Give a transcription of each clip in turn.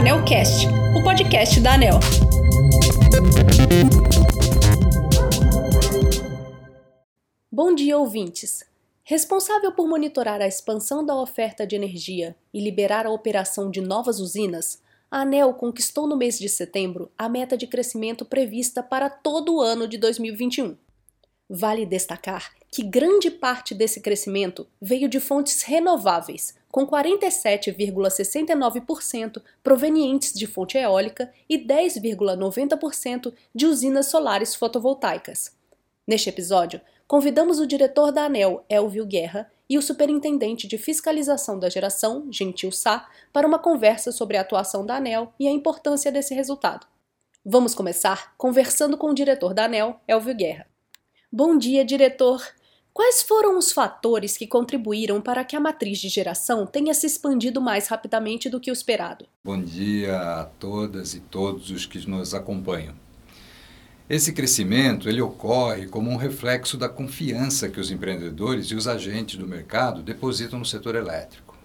Anelcast, o podcast da Anel. Bom dia, ouvintes. Responsável por monitorar a expansão da oferta de energia e liberar a operação de novas usinas, a ANEL conquistou no mês de setembro a meta de crescimento prevista para todo o ano de 2021. Vale destacar que grande parte desse crescimento veio de fontes renováveis, com 47,69% provenientes de fonte eólica e 10,90% de usinas solares fotovoltaicas. Neste episódio, convidamos o diretor da ANEL, Elvio Guerra, e o superintendente de fiscalização da geração, Gentil Sá, para uma conversa sobre a atuação da ANEL e a importância desse resultado. Vamos começar conversando com o diretor da ANEL, Elvio Guerra. Bom dia, diretor! Quais foram os fatores que contribuíram para que a matriz de geração tenha se expandido mais rapidamente do que o esperado? Bom dia a todas e todos os que nos acompanham. Esse crescimento ele ocorre como um reflexo da confiança que os empreendedores e os agentes do mercado depositam no setor elétrico.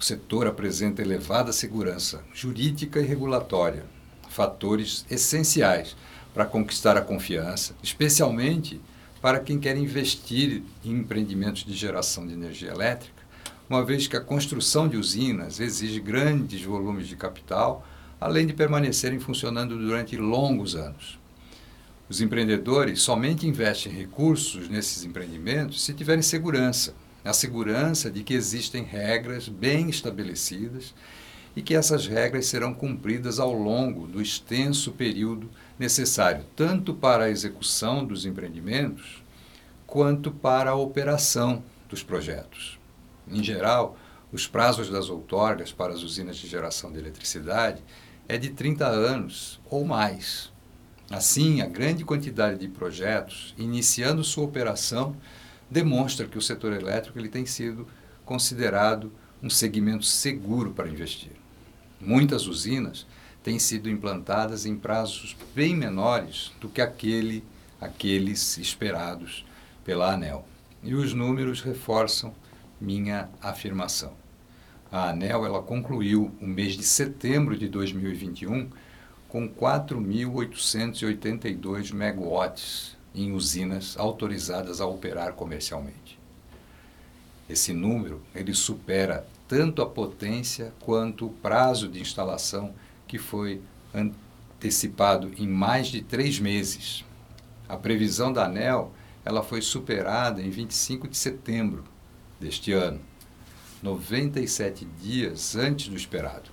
O setor apresenta elevada segurança jurídica e regulatória, fatores essenciais para conquistar a confiança, especialmente para quem quer investir em empreendimentos de geração de energia elétrica, uma vez que a construção de usinas exige grandes volumes de capital, além de permanecerem funcionando durante longos anos. Os empreendedores somente investem recursos nesses empreendimentos se tiverem segurança, a segurança de que existem regras bem estabelecidas e que essas regras serão cumpridas ao longo do extenso período necessário, tanto para a execução dos empreendimentos quanto para a operação dos projetos. Em geral, os prazos das outorgas para as usinas de geração de eletricidade é de 30 anos ou mais. Assim, a grande quantidade de projetos iniciando sua operação demonstra que o setor elétrico ele tem sido considerado um segmento seguro para investir. Muitas usinas têm sido implantadas em prazos bem menores do que aquele, aqueles esperados pela ANEL. E os números reforçam minha afirmação. A ANEL ela concluiu o mês de setembro de 2021 com 4.882 megawatts em usinas autorizadas a operar comercialmente. Esse número ele supera tanto a potência quanto o prazo de instalação que foi antecipado em mais de três meses. A previsão da ANEL ela foi superada em 25 de setembro deste ano, 97 dias antes do esperado.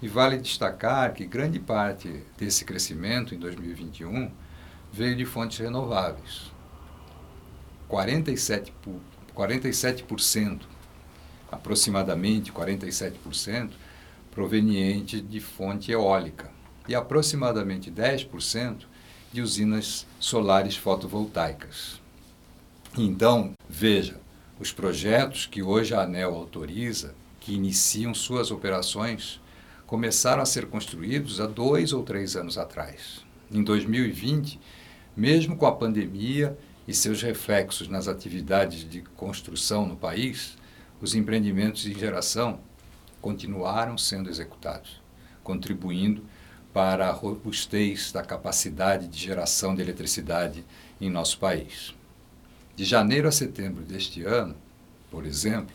E vale destacar que grande parte desse crescimento em 2021 veio de fontes renováveis. 47%, 47% aproximadamente 47%, proveniente de fonte eólica e aproximadamente 10% de usinas solares fotovoltaicas. Então, veja, os projetos que hoje a ANEL autoriza, que iniciam suas operações começaram a ser construídos há dois ou três anos atrás. Em 2020, mesmo com a pandemia e seus reflexos nas atividades de construção no país, os empreendimentos de geração continuaram sendo executados, contribuindo para a robustez da capacidade de geração de eletricidade em nosso país. De janeiro a setembro deste ano, por exemplo,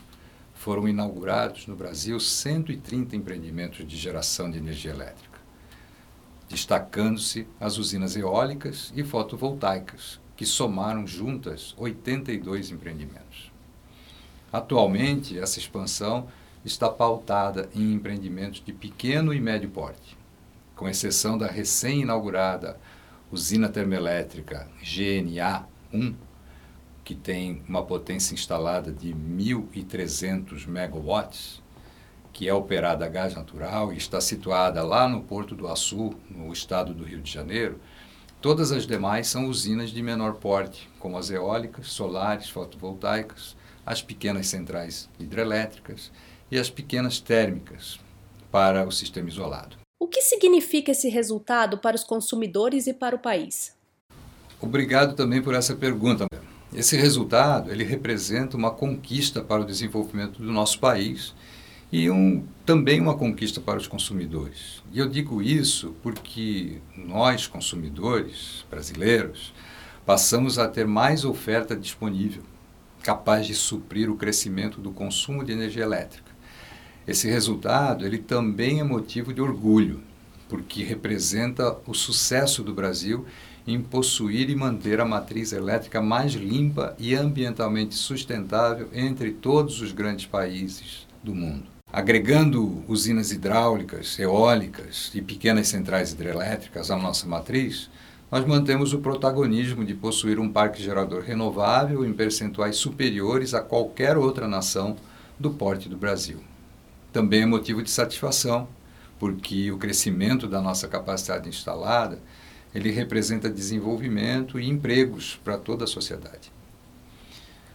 foram inaugurados no Brasil 130 empreendimentos de geração de energia elétrica, destacando-se as usinas eólicas e fotovoltaicas, que somaram juntas 82 empreendimentos. Atualmente, essa expansão está pautada em empreendimentos de pequeno e médio porte, com exceção da recém-inaugurada usina termoelétrica GNA 1, que tem uma potência instalada de 1.300 megawatts, que é operada a gás natural e está situada lá no Porto do Açu, no estado do Rio de Janeiro, todas as demais são usinas de menor porte, como as eólicas, solares, fotovoltaicas, as pequenas centrais hidrelétricas e as pequenas térmicas para o sistema isolado. O que significa esse resultado para os consumidores e para o país? Obrigado também por essa pergunta. Esse resultado ele representa uma conquista para o desenvolvimento do nosso país e um, também uma conquista para os consumidores. E eu digo isso porque nós, consumidores brasileiros, passamos a ter mais oferta disponível, capaz de suprir o crescimento do consumo de energia elétrica. Esse resultado ele também é motivo de orgulho, porque representa o sucesso do Brasil em possuir e manter a matriz elétrica mais limpa e ambientalmente sustentável entre todos os grandes países do mundo. Agregando usinas hidráulicas, eólicas e pequenas centrais hidrelétricas à nossa matriz, nós mantemos o protagonismo de possuir um parque gerador renovável em percentuais superiores a qualquer outra nação do porte do Brasil. Também é motivo de satisfação, porque o crescimento da nossa capacidade instalada ele representa desenvolvimento e empregos para toda a sociedade.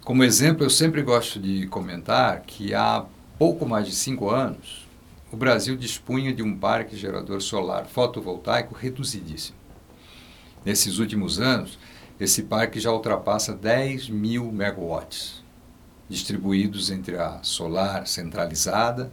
Como exemplo, eu sempre gosto de comentar que há pouco mais de cinco anos, o Brasil dispunha de um parque gerador solar fotovoltaico reduzidíssimo. Nesses últimos anos, esse parque já ultrapassa 10 mil megawatts, distribuídos entre a solar centralizada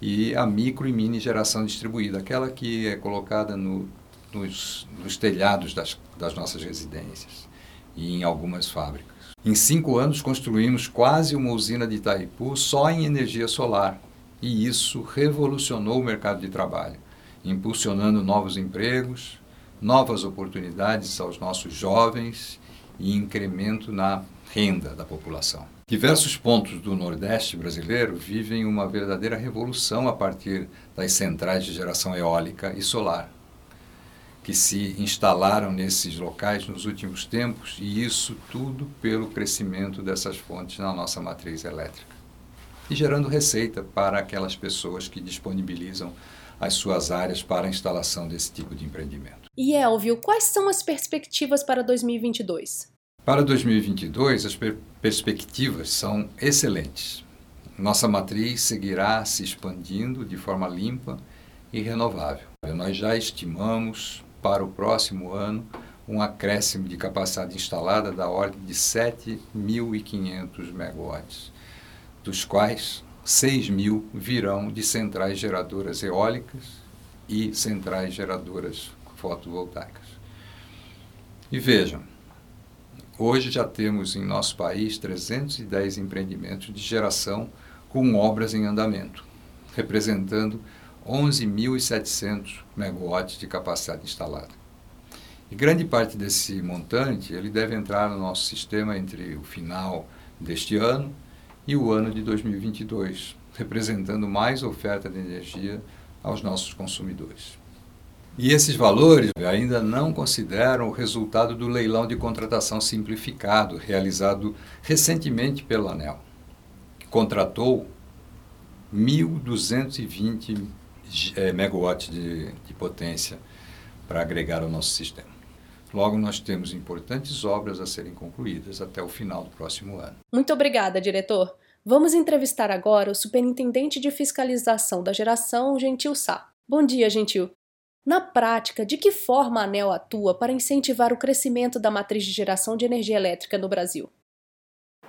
e a micro e mini geração distribuída, aquela que é colocada no nos, nos telhados das, das nossas residências e em algumas fábricas. Em cinco anos, construímos quase uma usina de Itaipu só em energia solar, e isso revolucionou o mercado de trabalho, impulsionando novos empregos, novas oportunidades aos nossos jovens e incremento na renda da população. Diversos pontos do Nordeste brasileiro vivem uma verdadeira revolução a partir das centrais de geração eólica e solar que se instalaram nesses locais nos últimos tempos, e isso tudo pelo crescimento dessas fontes na nossa matriz elétrica. E gerando receita para aquelas pessoas que disponibilizam as suas áreas para a instalação desse tipo de empreendimento. E Elvio, quais são as perspectivas para 2022? Para 2022, as per perspectivas são excelentes. Nossa matriz seguirá se expandindo de forma limpa e renovável. Nós já estimamos para o próximo ano um acréscimo de capacidade instalada da ordem de 7.500 megawatts, dos quais 6.000 virão de centrais geradoras eólicas e centrais geradoras fotovoltaicas. E vejam, hoje já temos em nosso país 310 empreendimentos de geração com obras em andamento, representando 11.700 megawatts de capacidade instalada. E grande parte desse montante ele deve entrar no nosso sistema entre o final deste ano e o ano de 2022, representando mais oferta de energia aos nossos consumidores. E esses valores ainda não consideram o resultado do leilão de contratação simplificado realizado recentemente pela ANEL, que contratou 1.220 é, megawatts de, de potência para agregar ao nosso sistema. Logo, nós temos importantes obras a serem concluídas até o final do próximo ano. Muito obrigada, diretor. Vamos entrevistar agora o Superintendente de Fiscalização da Geração, Gentil Sá. Bom dia, Gentil. Na prática, de que forma a ANEL atua para incentivar o crescimento da matriz de geração de energia elétrica no Brasil?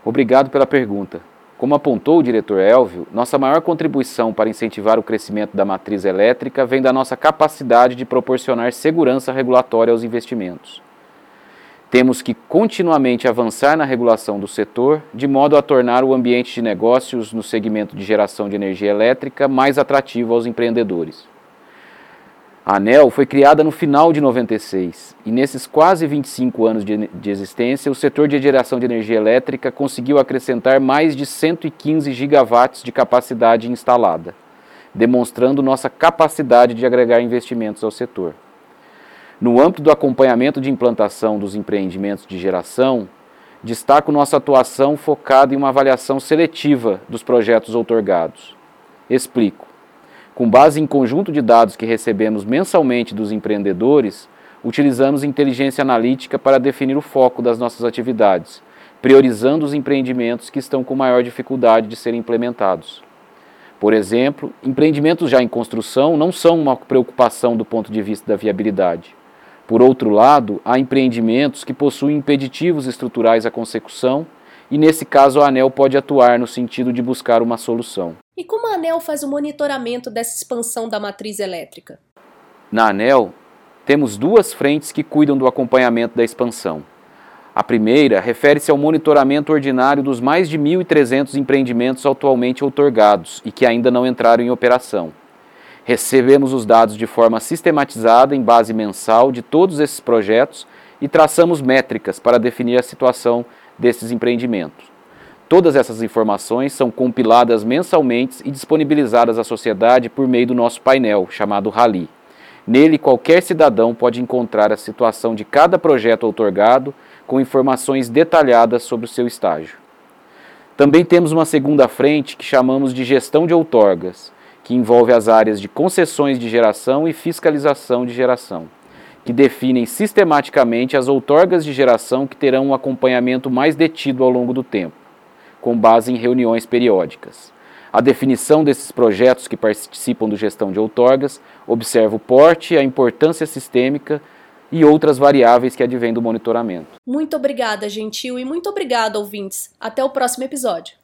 Obrigado pela pergunta. Como apontou o diretor Elvio, nossa maior contribuição para incentivar o crescimento da matriz elétrica vem da nossa capacidade de proporcionar segurança regulatória aos investimentos. Temos que continuamente avançar na regulação do setor, de modo a tornar o ambiente de negócios no segmento de geração de energia elétrica mais atrativo aos empreendedores. A ANEL foi criada no final de 96 e nesses quase 25 anos de, de, existência, o setor de geração de energia elétrica conseguiu acrescentar mais de 115 gigawatts de capacidade instalada, demonstrando nossa capacidade de agregar investimentos ao setor. No âmbito do acompanhamento de implantação dos empreendimentos de geração, destaco nossa atuação focada em uma avaliação seletiva dos projetos outorgados. Explico. Com base em conjunto de dados que recebemos mensalmente dos empreendedores, utilizamos inteligência analítica para definir o foco das nossas atividades, priorizando os empreendimentos que estão com maior dificuldade de serem implementados. Por exemplo, empreendimentos já em construção não são uma preocupação do ponto de vista da viabilidade. Por outro lado, há empreendimentos que possuem impeditivos estruturais à consecução e nesse caso a ANEL pode atuar no sentido de buscar uma solução. E como a ANEL faz o monitoramento dessa expansão da matriz elétrica? Na ANEL, temos duas frentes que cuidam do acompanhamento da expansão. A primeira refere-se ao monitoramento ordinário dos mais de 1.300 empreendimentos atualmente outorgados e que ainda não entraram em operação. Recebemos os dados de forma sistematizada em base mensal de todos esses projetos e traçamos métricas para definir a situação desses empreendimentos. Todas essas informações são compiladas mensalmente e disponibilizadas à sociedade por meio do nosso painel, chamado Rally. Nele, qualquer cidadão pode encontrar a situação de cada projeto outorgado com informações detalhadas sobre o seu estágio. Também temos uma segunda frente que chamamos de gestão de outorgas, que envolve as áreas de concessões de geração e fiscalização de geração, que definem sistematicamente as outorgas de geração que terão um acompanhamento mais detido ao longo do tempo, com base em reuniões periódicas. A definição desses projetos que participam do gestão de outorgas observa o porte, a importância sistêmica e outras variáveis que advêm do monitoramento. Muito obrigada, Gentil, e muito obrigada, ouvintes. Até o próximo episódio.